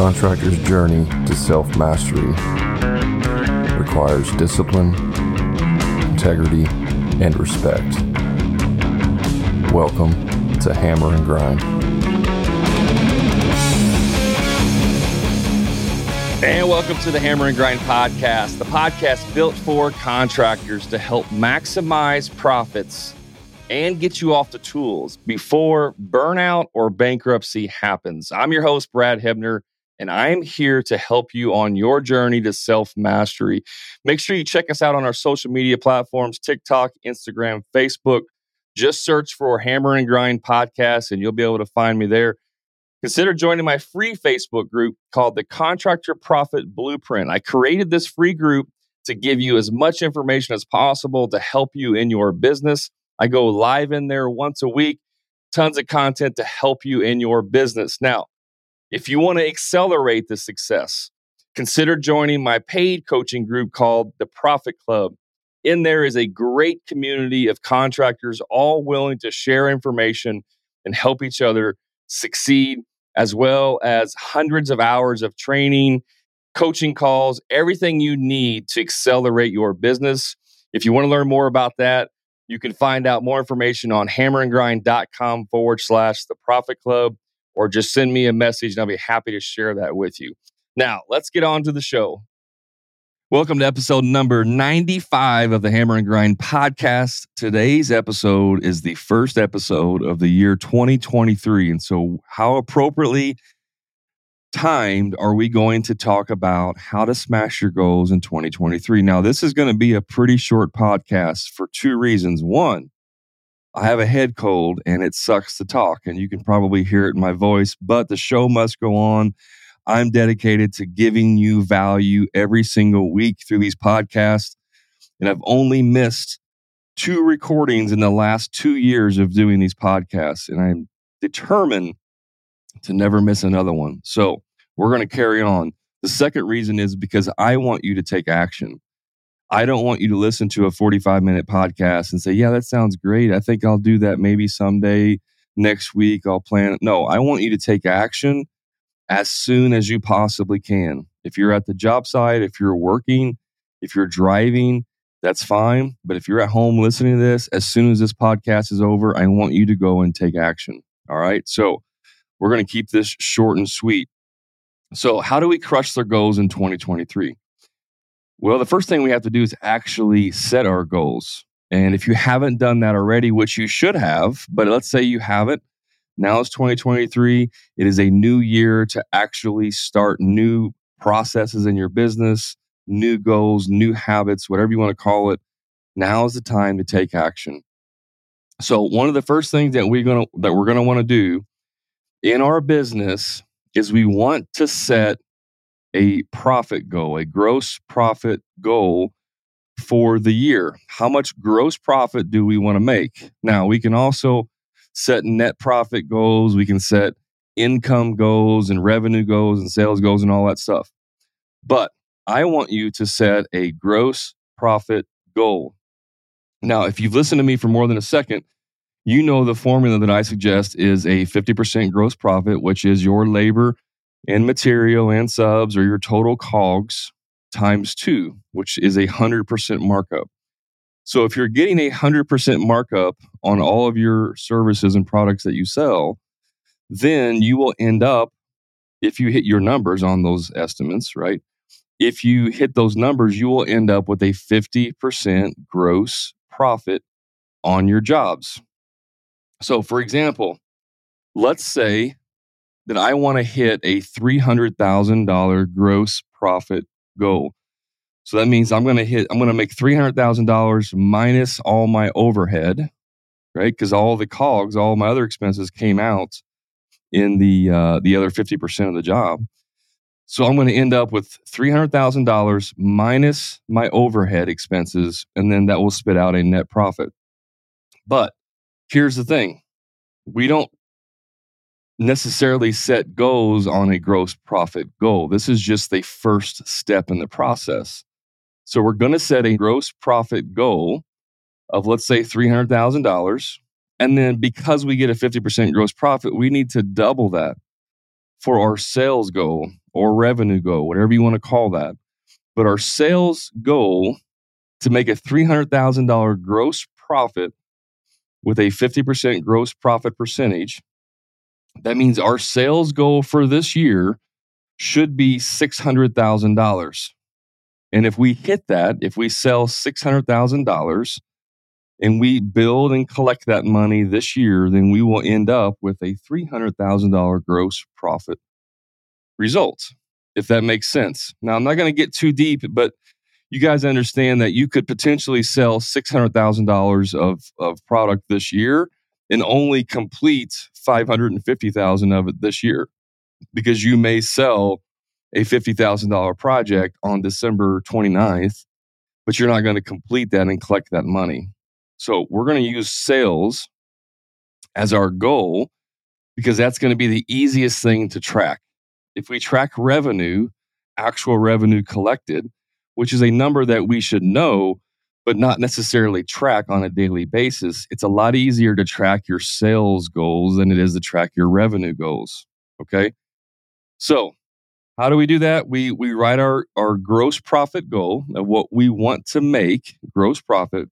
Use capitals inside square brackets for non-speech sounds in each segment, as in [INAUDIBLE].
contractor's journey to self mastery requires discipline, integrity, and respect. Welcome to Hammer and Grind. And welcome to the Hammer and Grind podcast, the podcast built for contractors to help maximize profits and get you off the tools before burnout or bankruptcy happens. I'm your host, Brad Hebner, and I'm here to help you on your journey to self mastery. Make sure you check us out on our social media platforms TikTok, Instagram, Facebook. Just search for Hammer and Grind Podcast, and you'll be able to find me there. Consider joining my free Facebook group called the Contractor Profit Blueprint. I created this free group to give you as much information as possible to help you in your business. I go live in there once a week, tons of content to help you in your business. Now, if you want to accelerate the success, consider joining my paid coaching group called the Profit Club. In there is a great community of contractors all willing to share information and help each other succeed, as well as hundreds of hours of training, coaching calls, everything you need to accelerate your business. If you want to learn more about that, you can find out more information on hammerandgrind.com forward slash the profit club, or just send me a message and I'll be happy to share that with you. Now, let's get on to the show. Welcome to episode number 95 of the Hammer and Grind podcast. Today's episode is the first episode of the year 2023. And so, how appropriately timed are we going to talk about how to smash your goals in 2023? Now, this is going to be a pretty short podcast for two reasons. One, I have a head cold and it sucks to talk, and you can probably hear it in my voice, but the show must go on. I'm dedicated to giving you value every single week through these podcasts. And I've only missed two recordings in the last two years of doing these podcasts. And I'm determined to never miss another one. So we're going to carry on. The second reason is because I want you to take action. I don't want you to listen to a 45 minute podcast and say, yeah, that sounds great. I think I'll do that maybe someday next week. I'll plan. No, I want you to take action as soon as you possibly can. If you're at the job site, if you're working, if you're driving, that's fine. But if you're at home listening to this, as soon as this podcast is over, I want you to go and take action. All right. So we're going to keep this short and sweet. So, how do we crush their goals in 2023? Well, the first thing we have to do is actually set our goals. And if you haven't done that already, which you should have, but let's say you haven't, now is 2023. It is a new year to actually start new processes in your business, new goals, new habits, whatever you want to call it. Now is the time to take action. So, one of the first things that we're going to that we're going to want to do in our business is we want to set a profit goal, a gross profit goal for the year. How much gross profit do we want to make? Now, we can also set net profit goals, we can set income goals and revenue goals and sales goals and all that stuff. But I want you to set a gross profit goal. Now, if you've listened to me for more than a second, you know the formula that I suggest is a 50% gross profit, which is your labor and material and subs or your total cogs times two, which is a 100% markup. So if you're getting a 100% markup on all of your services and products that you sell, then you will end up, if you hit your numbers on those estimates, right? If you hit those numbers, you will end up with a 50% gross profit on your jobs. So, for example, let's say that I want to hit a $300,000 gross profit goal. So that means I'm going to hit, I'm going to make $300,000 minus all my overhead, right? Because all the cogs, all my other expenses came out in the, uh, the other 50% of the job. So I'm going to end up with $300,000 minus my overhead expenses, and then that will spit out a net profit. But here's the thing we don't necessarily set goals on a gross profit goal. This is just the first step in the process. So we're going to set a gross profit goal of, let's say, $300,000. And then because we get a 50% gross profit, we need to double that for our sales goal. or revenue goal, whatever you want to call that. But our sales goal to make a $300,000 gross profit with a 50% gross profit percentage, that means our sales goal for this year should be $600,000. And if we hit that, if we sell $600,000 and we build and collect that money this year, then we will end up with a $300,000 gross profit result, if that makes sense. Now, I'm not going to get too deep, but you guys understand that you could potentially sell $600,000 of, of product this year and only complete 550,000 of it this year because you may sell a $50,000 project on December 29th, but you're not going to complete that and collect that money. So we're going to use sales as our goal because that's going to be the easiest thing to track. If we track revenue, actual revenue collected, which is a number that we should know, but not necessarily track on a daily basis, it's a lot easier to track your sales goals than it is to track your revenue goals. Okay. So how do we do that? We we write our our gross profit goal of what we want to make, gross profit,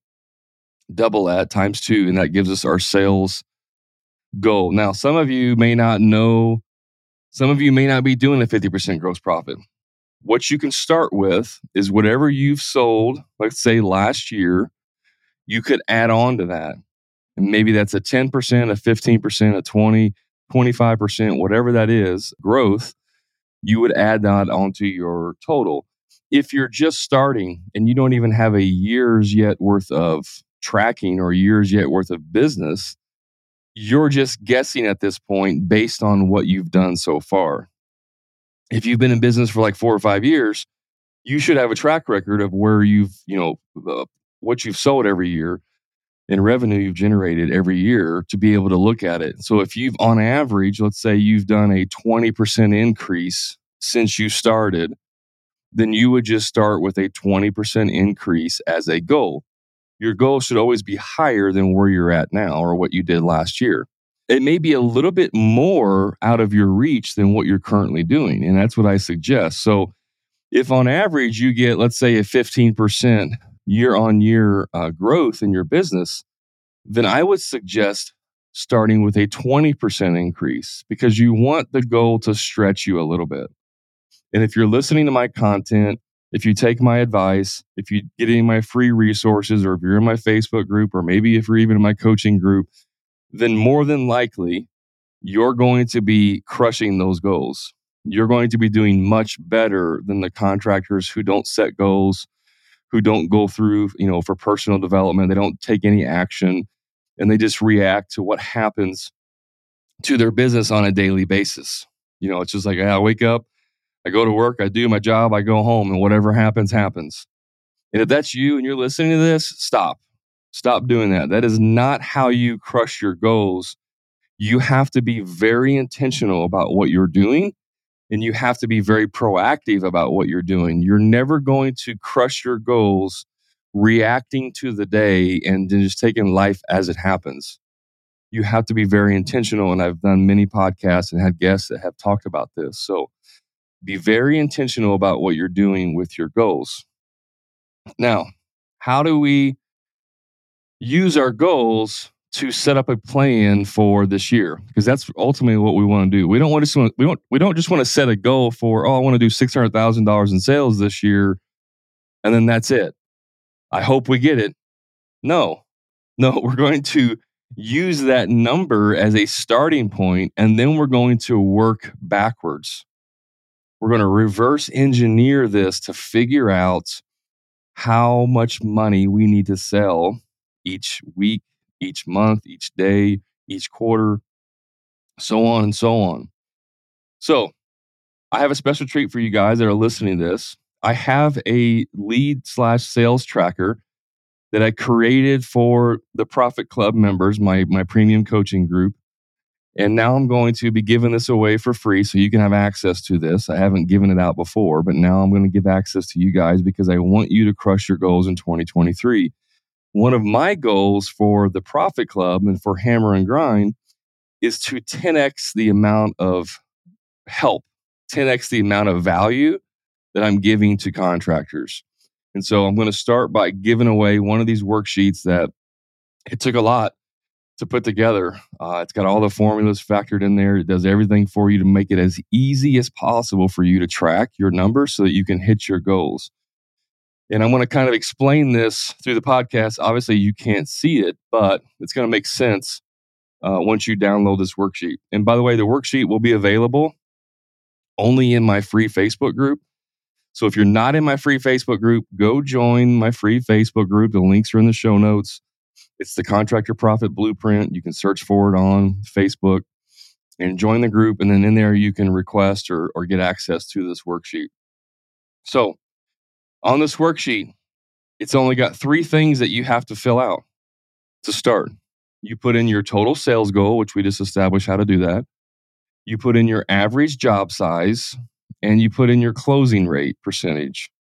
double that times 2 and that gives us our sales goal. Now, some of you may not know some of you may not be doing a 50% gross profit. What you can start with is whatever you've sold, let's say last year, you could add on to that. And maybe that's a 10%, a 15%, a 20, 25%, whatever that is, growth you would add that onto your total. If you're just starting and you don't even have a year's yet worth of tracking or years yet worth of business, you're just guessing at this point based on what you've done so far. If you've been in business for like four or five years, you should have a track record of where you've, you know, uh, what you've sold every year and revenue you've generated every year to be able to look at it. So if you've on average, let's say you've done a 20% increase since you started, then you would just start with a 20% increase as a goal. Your goal should always be higher than where you're at now or what you did last year. It may be a little bit more out of your reach than what you're currently doing. And that's what I suggest. So if on average you get, let's say, a 15% year on year growth in your business, then I would suggest starting with a 20% increase because you want the goal to stretch you a little bit. And if you're listening to my content, if you take my advice, if you get any of my free resources, or if you're in my Facebook group, or maybe if you're even in my coaching group, then more than likely you're going to be crushing those goals. You're going to be doing much better than the contractors who don't set goals, who don't go through, you know, for personal development. They don't take any action and they just react to what happens to their business on a daily basis. You know, it's just like I wake up, I go to work, I do my job, I go home, and whatever happens, happens. And if that's you and you're listening to this, stop. Stop doing that. That is not how you crush your goals. You have to be very intentional about what you're doing and you have to be very proactive about what you're doing. You're never going to crush your goals reacting to the day and just taking life as it happens. You have to be very intentional. And I've done many podcasts and had guests that have talked about this. So be very intentional about what you're doing with your goals. Now, how do we use our goals to set up a plan for this year because that's ultimately what we want to do. We don't want to we don't we don't just want to set a goal for oh I want to do six hundred thousand dollars in sales this year, and then that's it. I hope we get it. No, no, [LAUGHS] we're going to use that number as a starting point, and then we're going to work backwards. We're going to reverse engineer this to figure out how much money we need to sell each week, each month, each day, each quarter, so on and so on. So, I have a special treat for you guys that are listening to this. I have a lead slash sales tracker that I created for the Profit Club members, my my premium coaching group. And now I'm going to be giving this away for free so you can have access to this. I haven't given it out before, but now I'm going to give access to you guys because I want you to crush your goals in 2023 one of my goals for the Profit Club and for Hammer and Grind is to 10x the amount of help 10x the amount of value that I'm giving to contractors. And so I'm going to start by giving away one of these worksheets that it took a lot to put together. Uh, it's got all the formulas factored in there. It does everything for you to make it as easy as possible for you to track your numbers so that you can hit your goals. And I'm going to kind of explain this through the podcast. Obviously, you can't see it, but it's going to make sense uh, once you download this worksheet. And by the way, the worksheet will be available only in my free Facebook group. So if you're not in my free Facebook group, go join my free Facebook group. The links are in the show notes. It's the Contractor Profit Blueprint. You can search for it on Facebook and join the group. And then in there, you can request or, or get access to this worksheet. So on this worksheet, it's only got three things that you have to fill out to start. You put in your total sales goal, which we just established how to do that. You put in your average job size and you put in your closing rate percentage.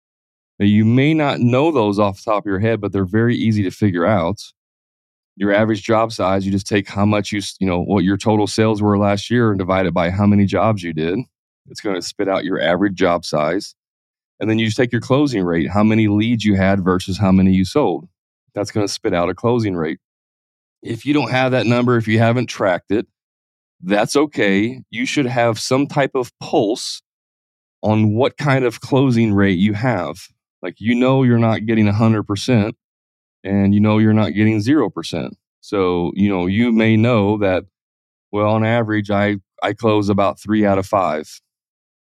Now, you may not know those off the top of your head, but they're very easy to figure out. Your average job size, you just take how much you, you know, what your total sales were last year and divide it by how many jobs you did. It's going to spit out your average job size. And then you just take your closing rate, how many leads you had versus how many you sold. That's going to spit out a closing rate. If you don't have that number, if you haven't tracked it, that's okay. You should have some type of pulse on what kind of closing rate you have. Like, you know, you're not getting 100% and you know, you're not getting 0%. So, you know, you may know that, well, on average, I, I close about three out of five.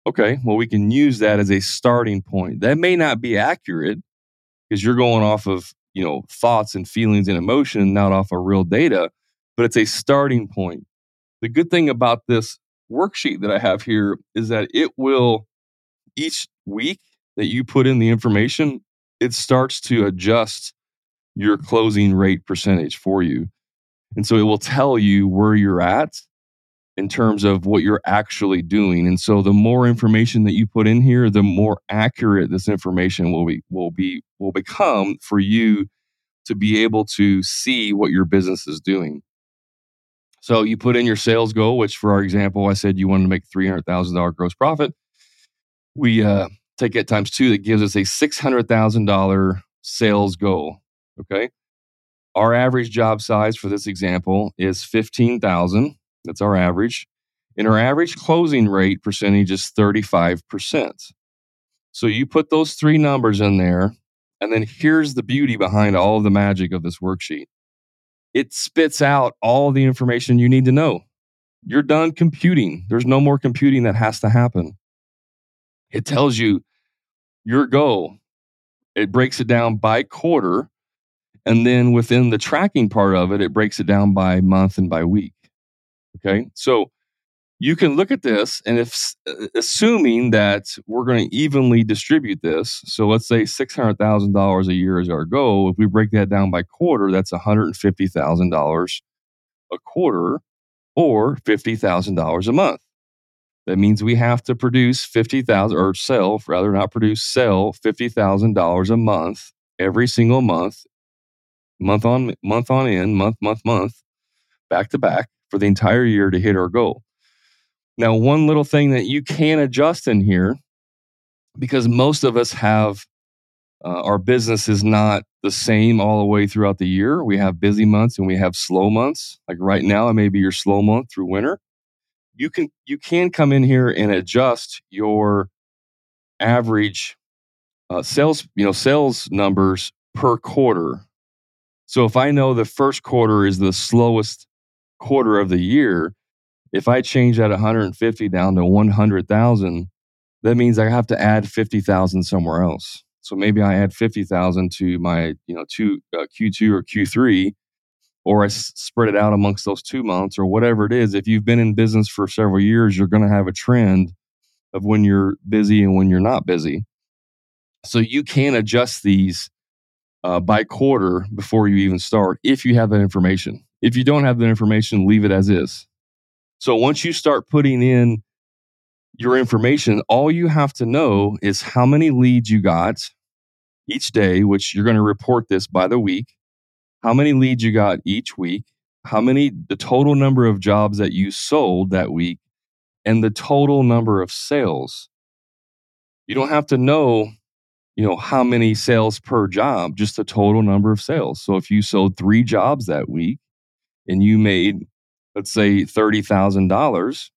Okay, well, we can use that as a starting point. That may not be accurate because you're going off of, you know, thoughts and feelings and emotion, not off of real data, but it's a starting point. The good thing about this worksheet that I have here is that it will, each week that you put in the information, it starts to adjust your closing rate percentage for you. And so it will tell you where you're at in terms of what you're actually doing. And so the more information that you put in here, the more accurate this information will be will be will become for you to be able to see what your business is doing. So you put in your sales goal, which for our example, I said you wanted to make $300,000 gross profit. We uh, take it times two, that gives us a $600,000 sales goal. Okay. Our average job size for this example is 15,000. That's our average. And our mm-hmm. average closing rate percentage is 35%. So you put those three numbers in there, and then here's the beauty behind all the magic of this worksheet it spits out all the information you need to know. You're done computing. There's no more computing that has to happen. It tells you your goal. It breaks it down by quarter. And then within the tracking part of it, it breaks it down by month and by week. Okay. So you can look at this and if uh, assuming that we're going to evenly distribute this so let's say $600000 a year is our goal if we break that down by quarter that's $150000 a quarter or $50000 a month that means we have to produce 50000 or sell rather not produce sell $50000 a month every single month month on month on end month month month back to back for the entire year to hit our goal now, one little thing that you can adjust in here, because most of us have uh, our business is not the same all the way throughout the year. We have busy months and we have slow months. Like right now, it may be your slow month through winter. You can you can come in here and adjust your average uh, sales you know sales numbers per quarter. So if I know the first quarter is the slowest quarter of the year, if I change that 150 down to 100,000, that means I have to add 50,000 somewhere else. So maybe I add 50,000 to my, you know, two, uh, Q2 or Q3, or I s- spread it out amongst those two months or whatever it is. If you've been in business for several years, you're going to have a trend of when you're busy and when you're not busy. So you can adjust these uh, by quarter before you even start if you have that information. If you don't have that information, leave it as is. So once you start putting in your information, all you have to know is how many leads you got each day, which you're going to report this by the week, how many leads you got each week, how many, the total number of jobs that you sold that week, and the total number of sales. You don't have to know, you know, how many sales per job, just the total number of sales. So if you sold 3 jobs that week and you made let's say $30,000,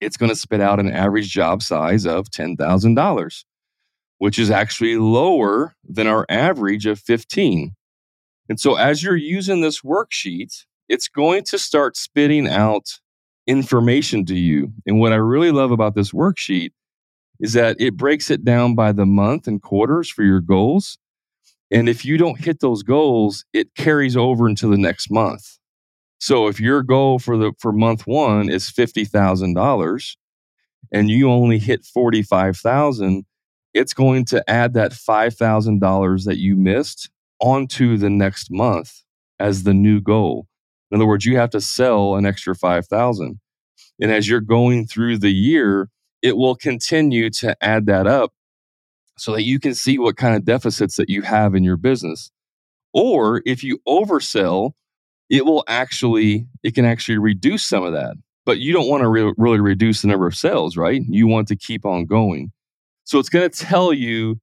it's going to spit out an average job size of $10,000, which is actually lower than our average of 15. And so as you're using this worksheet, it's going to start spitting out information to you. And what I really love about this worksheet is that it breaks it down by the month and quarters for your goals. And if you don't hit those goals, it carries over into the next month. So if your goal for the for month 1 is $50,000 and you only hit 45,000, it's going to add that $5,000 that you missed onto the next month as the new goal. In other words, you have to sell an extra 5,000. And as you're going through the year, it will continue to add that up so that you can see what kind of deficits that you have in your business. Or if you oversell, it will actually it can actually reduce some of that. But you don't want to re- really reduce the number of sales, right? You want to keep on going. So it's going to tell you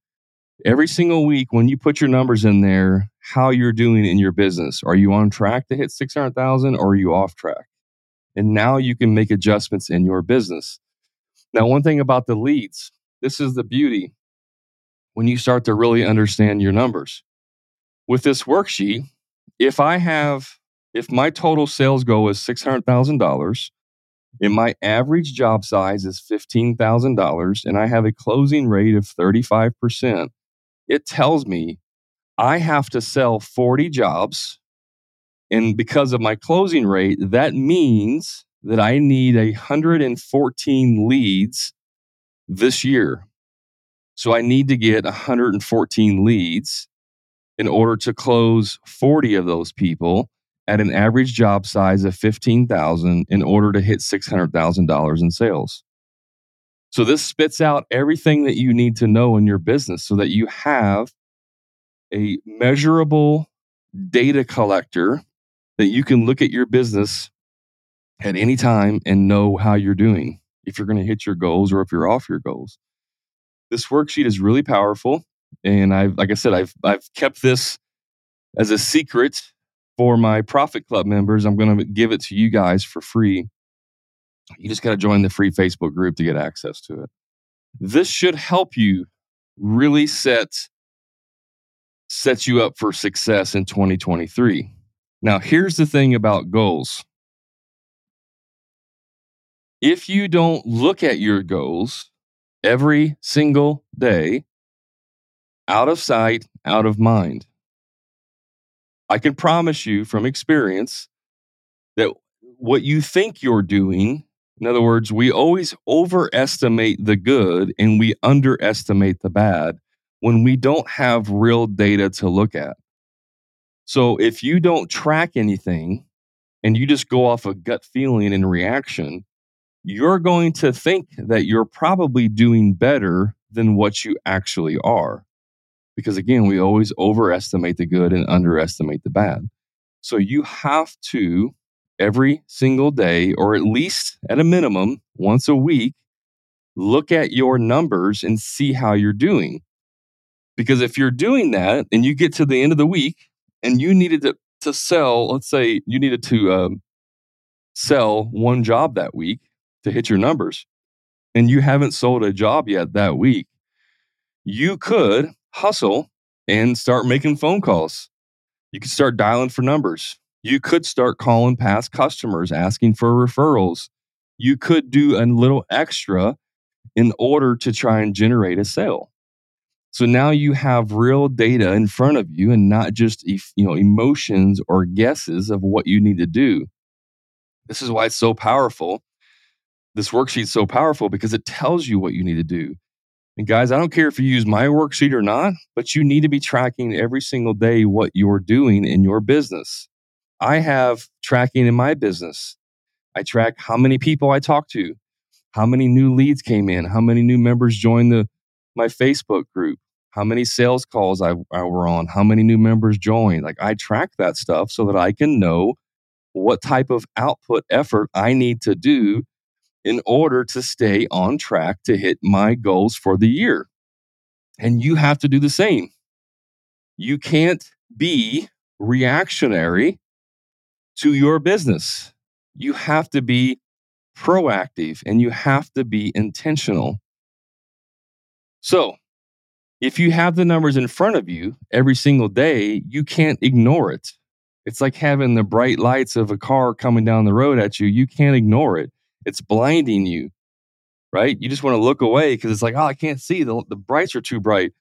every single week when you put your numbers in there how you're doing in your business. Are you on track to hit 600,000 or are you off track? And now you can make adjustments in your business. Now, one thing about the leads, this is the beauty when you start to really understand your numbers. With this worksheet, if I have, if my total sales goal is $600,000 and my average job size is $15,000 and I have a closing rate of 35%, it tells me I have to sell 40 jobs. And because of my closing rate, that means that I need 114 leads this year. So I need to get 114 leads in order to close 40 of those people at an average job size of 15,000 in order to hit $600,000 in sales. So this spits out everything that you need to know in your business so that you have a measurable data collector that you can look at your business at any time and know how you're doing, if you're going to hit your goals or if you're off your goals. This worksheet is really powerful. And I've, like I said, I've, I've kept this as a secret for my Profit Club members. I'm going to give it to you guys for free. You just got to join the free Facebook group to get access to it. This should help you really set sets you up for success in 2023. Now, here's the thing about goals. If you don't look at your goals every single day, out of sight, out of mind, I can promise you from experience that what you think you're doing, in other words, we always overestimate the good and we underestimate the bad when we don't have real data to look at. So if you don't track anything and you just go off a gut feeling and reaction, you're going to think that you're probably doing better than what you actually are. Because again, we always overestimate the good and underestimate the bad. So you have to every single day, or at least at a minimum once a week, look at your numbers and see how you're doing. Because if you're doing that and you get to the end of the week and you needed to, to sell, let's say you needed to um, sell one job that week to hit your numbers, and you haven't sold a job yet that week, you could hustle and start making phone calls. You could start dialing for numbers. You could start calling past customers, asking for referrals. You could do a little extra in order to try and generate a sale. So now you have real data in front of you and not just you know emotions or guesses of what you need to do. This is why it's so powerful. This worksheet's so powerful because it tells you what you need to do. And guys, I don't care if you use my worksheet or not, but you need to be tracking every single day what you're doing in your business. I have tracking in my business. I track how many people I talk to, how many new leads came in, how many new members joined the my Facebook group, how many sales calls I, I were on, how many new members joined. Like I track that stuff so that I can know what type of output effort I need to do in order to stay on track to hit my goals for the year. And you have to do the same. You can't be reactionary to your business. You have to be proactive and you have to be intentional. So, if you have the numbers in front of you every single day, you can't ignore it. It's like having the bright lights of a car coming down the road at you. You can't ignore it. It's blinding you, right? You just want to look away because it's like, oh, I can't see. The, the brights are too bright.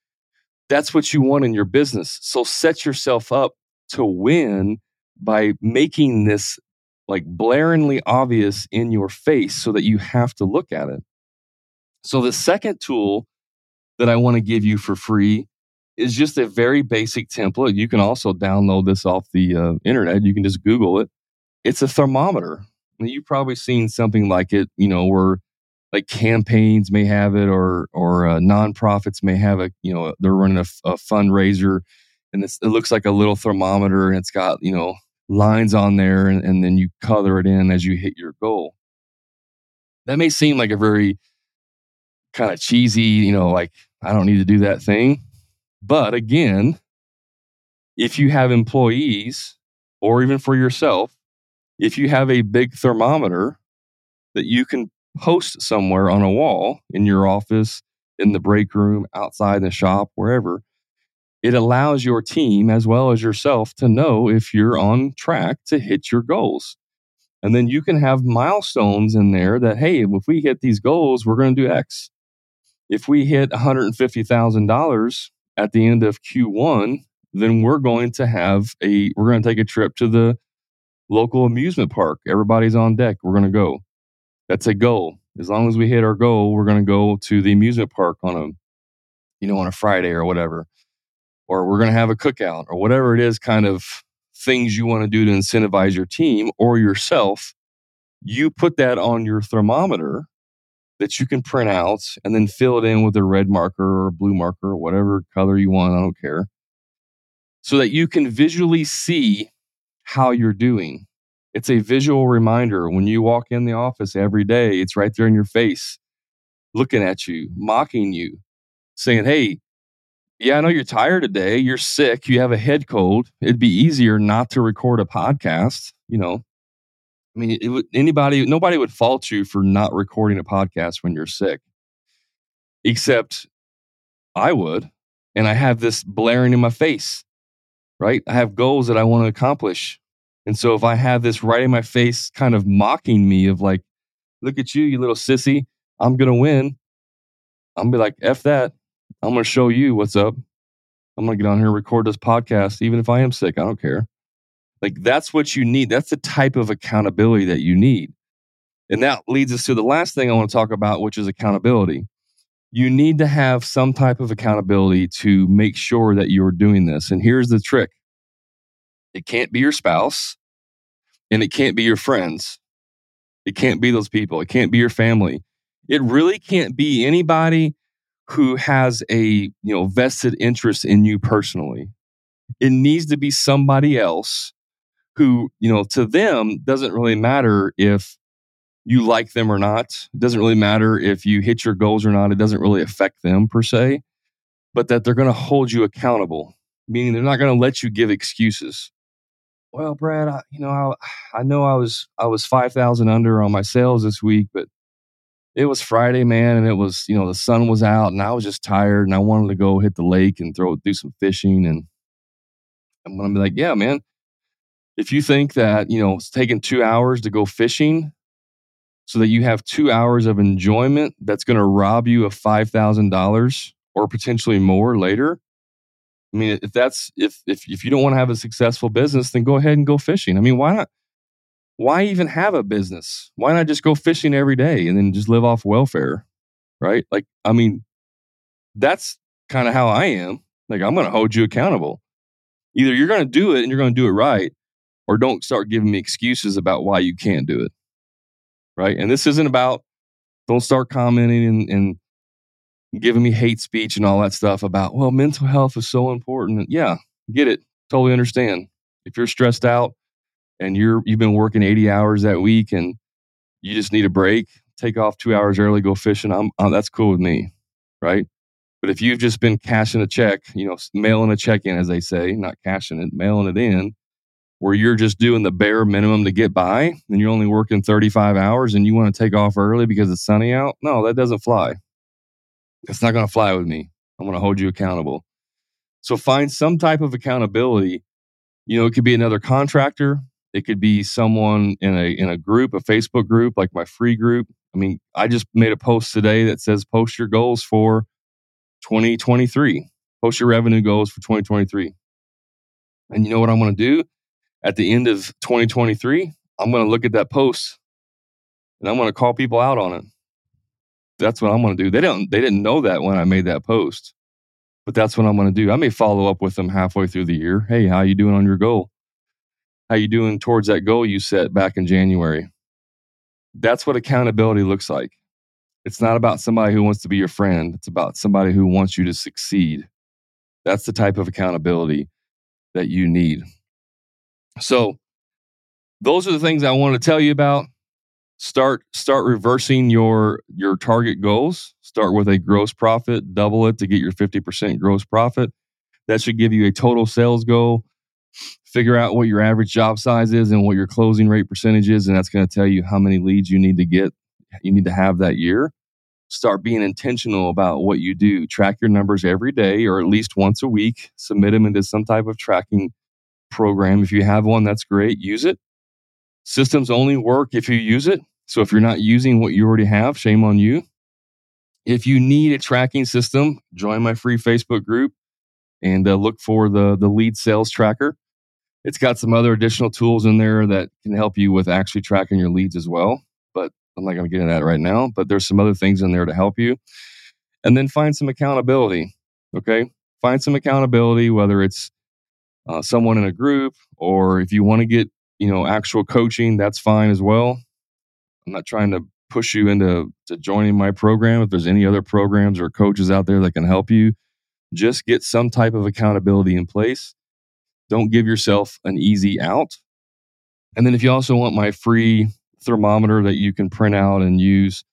That's what you want in your business. So set yourself up to win by making this like blaringly obvious in your face so that you have to look at it. So the second tool that I want to give you for free is just a very basic template. You can also download this off the uh, internet. You can just Google it. It's a thermometer. You've probably seen something like it, you know, where like campaigns may have it or or uh, nonprofits may have it. You know, they're running a, a fundraiser, and it looks like a little thermometer, and it's got you know lines on there, and, and then you color it in as you hit your goal. That may seem like a very kind of cheesy, you know, like I don't need to do that thing. But again, if you have employees or even for yourself, if you have a big thermometer that you can post somewhere on a wall in your office, in the break room, outside the shop, wherever, it allows your team as well as yourself to know if you're on track to hit your goals. And then you can have milestones in there that, hey, if we hit these goals, we're going to do X. If we hit $150,000 at the end of Q1, then we're going to have a we're going to take a trip to the local amusement park. Everybody's on deck. We're going to go. That's a goal. As long as we hit our goal, we're going to go to the amusement park on a you know on a Friday or whatever. Or we're going to have a cookout or whatever it is kind of things you want to do to incentivize your team or yourself. You put that on your thermometer that you can print out and then fill it in with a red marker or a blue marker or whatever color you want. I don't care. So that you can visually see how you're doing. It's a visual reminder when you walk in the office every day, it's right there in your face, looking at you, mocking you, saying, Hey, yeah, I know you're tired today. You're sick. You have a head cold. It'd be easier not to record a podcast. You know, I mean, would, anybody, nobody would fault you for not recording a podcast when you're sick, except I would. And I have this blaring in my face, right? I have goals that I want to accomplish. And so if I have this right in my face, kind of mocking me of like, look at you, you little sissy, I'm going to win. I'm going to be like, F that. I'm going to show you what's up. I'm going to get on here and record this podcast, even if I am sick. I don't care. Like that's what you need. That's the type of accountability that you need. And that leads us to the last thing I want to talk about, which is accountability. You need to have some type of accountability to make sure that you're doing this. And here's the trick it can't be your spouse and it can't be your friends. It can't be those people. It can't be your family. It really can't be anybody who has a you know vested interest in you personally. It needs to be somebody else who, you know, to them doesn't really matter if you like them or not. It doesn't really matter if you hit your goals or not. It doesn't really affect them per se, but that they're going to hold you accountable, meaning they're not going to let you give excuses. Well, Brad, I, you know, I, I know I was I was five thousand under on my sales this week, but it was Friday, man, and it was you know the sun was out, and I was just tired, and I wanted to go hit the lake and throw do some fishing, and I'm gonna be like, yeah, man, if you think that, you know, it's taking two hours to go fishing so that you have two hours of enjoyment that's going to rob you of $5,000 or potentially more later. I mean, if that's, if, if, if you don't want to have a successful business, then go ahead and go fishing. I mean, why not? Why even have a business? Why not just go fishing every day and then just live off welfare? Right. Like, I mean, that's kind of how I am. Like, I'm going to hold you accountable. Either you're going to do it and you're going to do it right, or don't start giving me excuses about why you can't do it. Right. And this isn't about, don't start commenting and, and giving me hate speech and all that stuff about, well, mental health is so important. Yeah, get it. Totally understand. If you're stressed out and you're, you've been working 80 hours that week and you just need a break, take off two hours early, go fishing, I'm, I'm that's cool with me, right? But if you've just been cashing a check, you know, mailing a check in, as they say, not cashing it, mailing it in, where you're just doing the bare minimum to get by, and you're only working 35 hours, and you want to take off early because it's sunny out, no, that doesn't fly. It's not going to fly with me. I'm going to hold you accountable. So find some type of accountability. You know, it could be another contractor. It could be someone in a in a group, a Facebook group, like my free group. I mean, I just made a post today that says post your goals for 2023. Post your revenue goals for 2023. And you know what I'm going to do at the end of 2023? I'm going to look at that post and I'm going to call people out on it. That's what I'm going to do. They don't they didn't know that when I made that post but that's what I'm going to do. I may follow up with them halfway through the year. Hey, how you doing on your goal? How you doing towards that goal you set back in January? That's what accountability looks like. It's not about somebody who wants to be your friend. It's about somebody who wants you to succeed. That's the type of accountability that you need. So, those are the things I want to tell you about. Start start reversing your your target goals. Start with a gross profit. Double it to get your 50% gross profit. That should give you a total sales goal. Figure out what your average job size is and what your closing rate percentage is and that's going to tell you how many leads you need to get you need to have that year. Start being intentional about what you do. Track your numbers every day or at least once a week. Submit them into some type of tracking program if you have one that's great use it Systems only work if you use it. So if you're not using what you already have, shame on you. If you need a tracking system, join my free Facebook group and uh, look for the the lead sales tracker. It's got some other additional tools in there that can help you with actually tracking your leads as well. But I'm not going to get into that right now. But there's some other things in there to help you. And then find some accountability. Okay, find some accountability, whether it's uh, someone in a group or if you want to get you know actual coaching that's fine as well. I'm not trying to push you into to joining my program if there's any other programs or coaches out there that can help you just get some type of accountability in place. Don't give yourself an easy out. And then if you also want my free thermometer that you can print out and use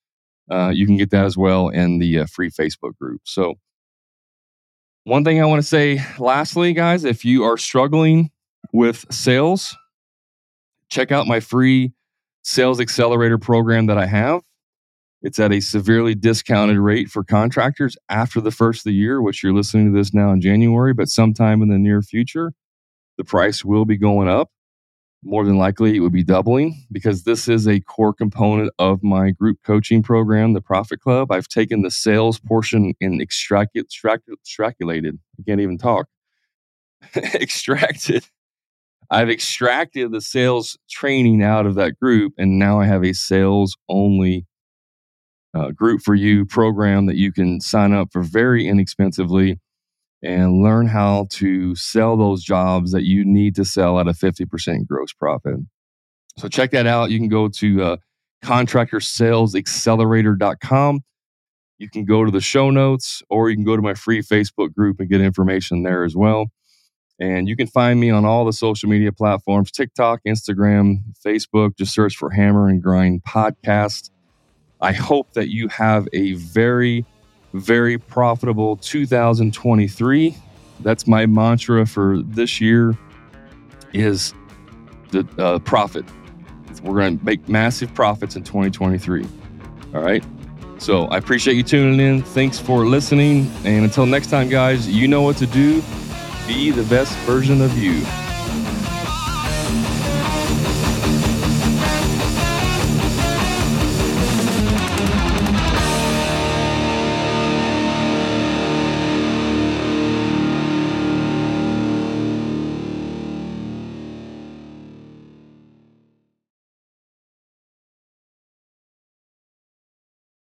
uh, you can get that as well in the uh, free facebook group. So one thing i want to say lastly guys if you are struggling with sales check out my free sales accelerator program that I have. It's at a severely discounted rate for contractors after the first of the year, which you're listening to this now in January, but sometime in the near future, the price will be going up. More than likely, it would be doubling because this is a core component of my group coaching program, the Profit Club. I've taken the sales portion and extracted, extracted, extraculated. I can't even talk. [LAUGHS] extracted I've extracted the sales training out of that group, and now I have a sales only uh, group for you program that you can sign up for very inexpensively and learn how to sell those jobs that you need to sell at a 50% gross profit. So check that out. You can go to uh, contractorsalesaccelerator.com. You can go to the show notes or you can go to my free Facebook group and get information there as well. And you can find me on all the social media platforms TikTok, Instagram, Facebook. Just search for Hammer and Grind Podcast. I hope that you have a very, very profitable 2023. That's my mantra for this year is the uh, profit. We're going to make massive profits in 2023. All right. So I appreciate you tuning in. Thanks for listening. And until next time, guys, you know what to do be the best version of you.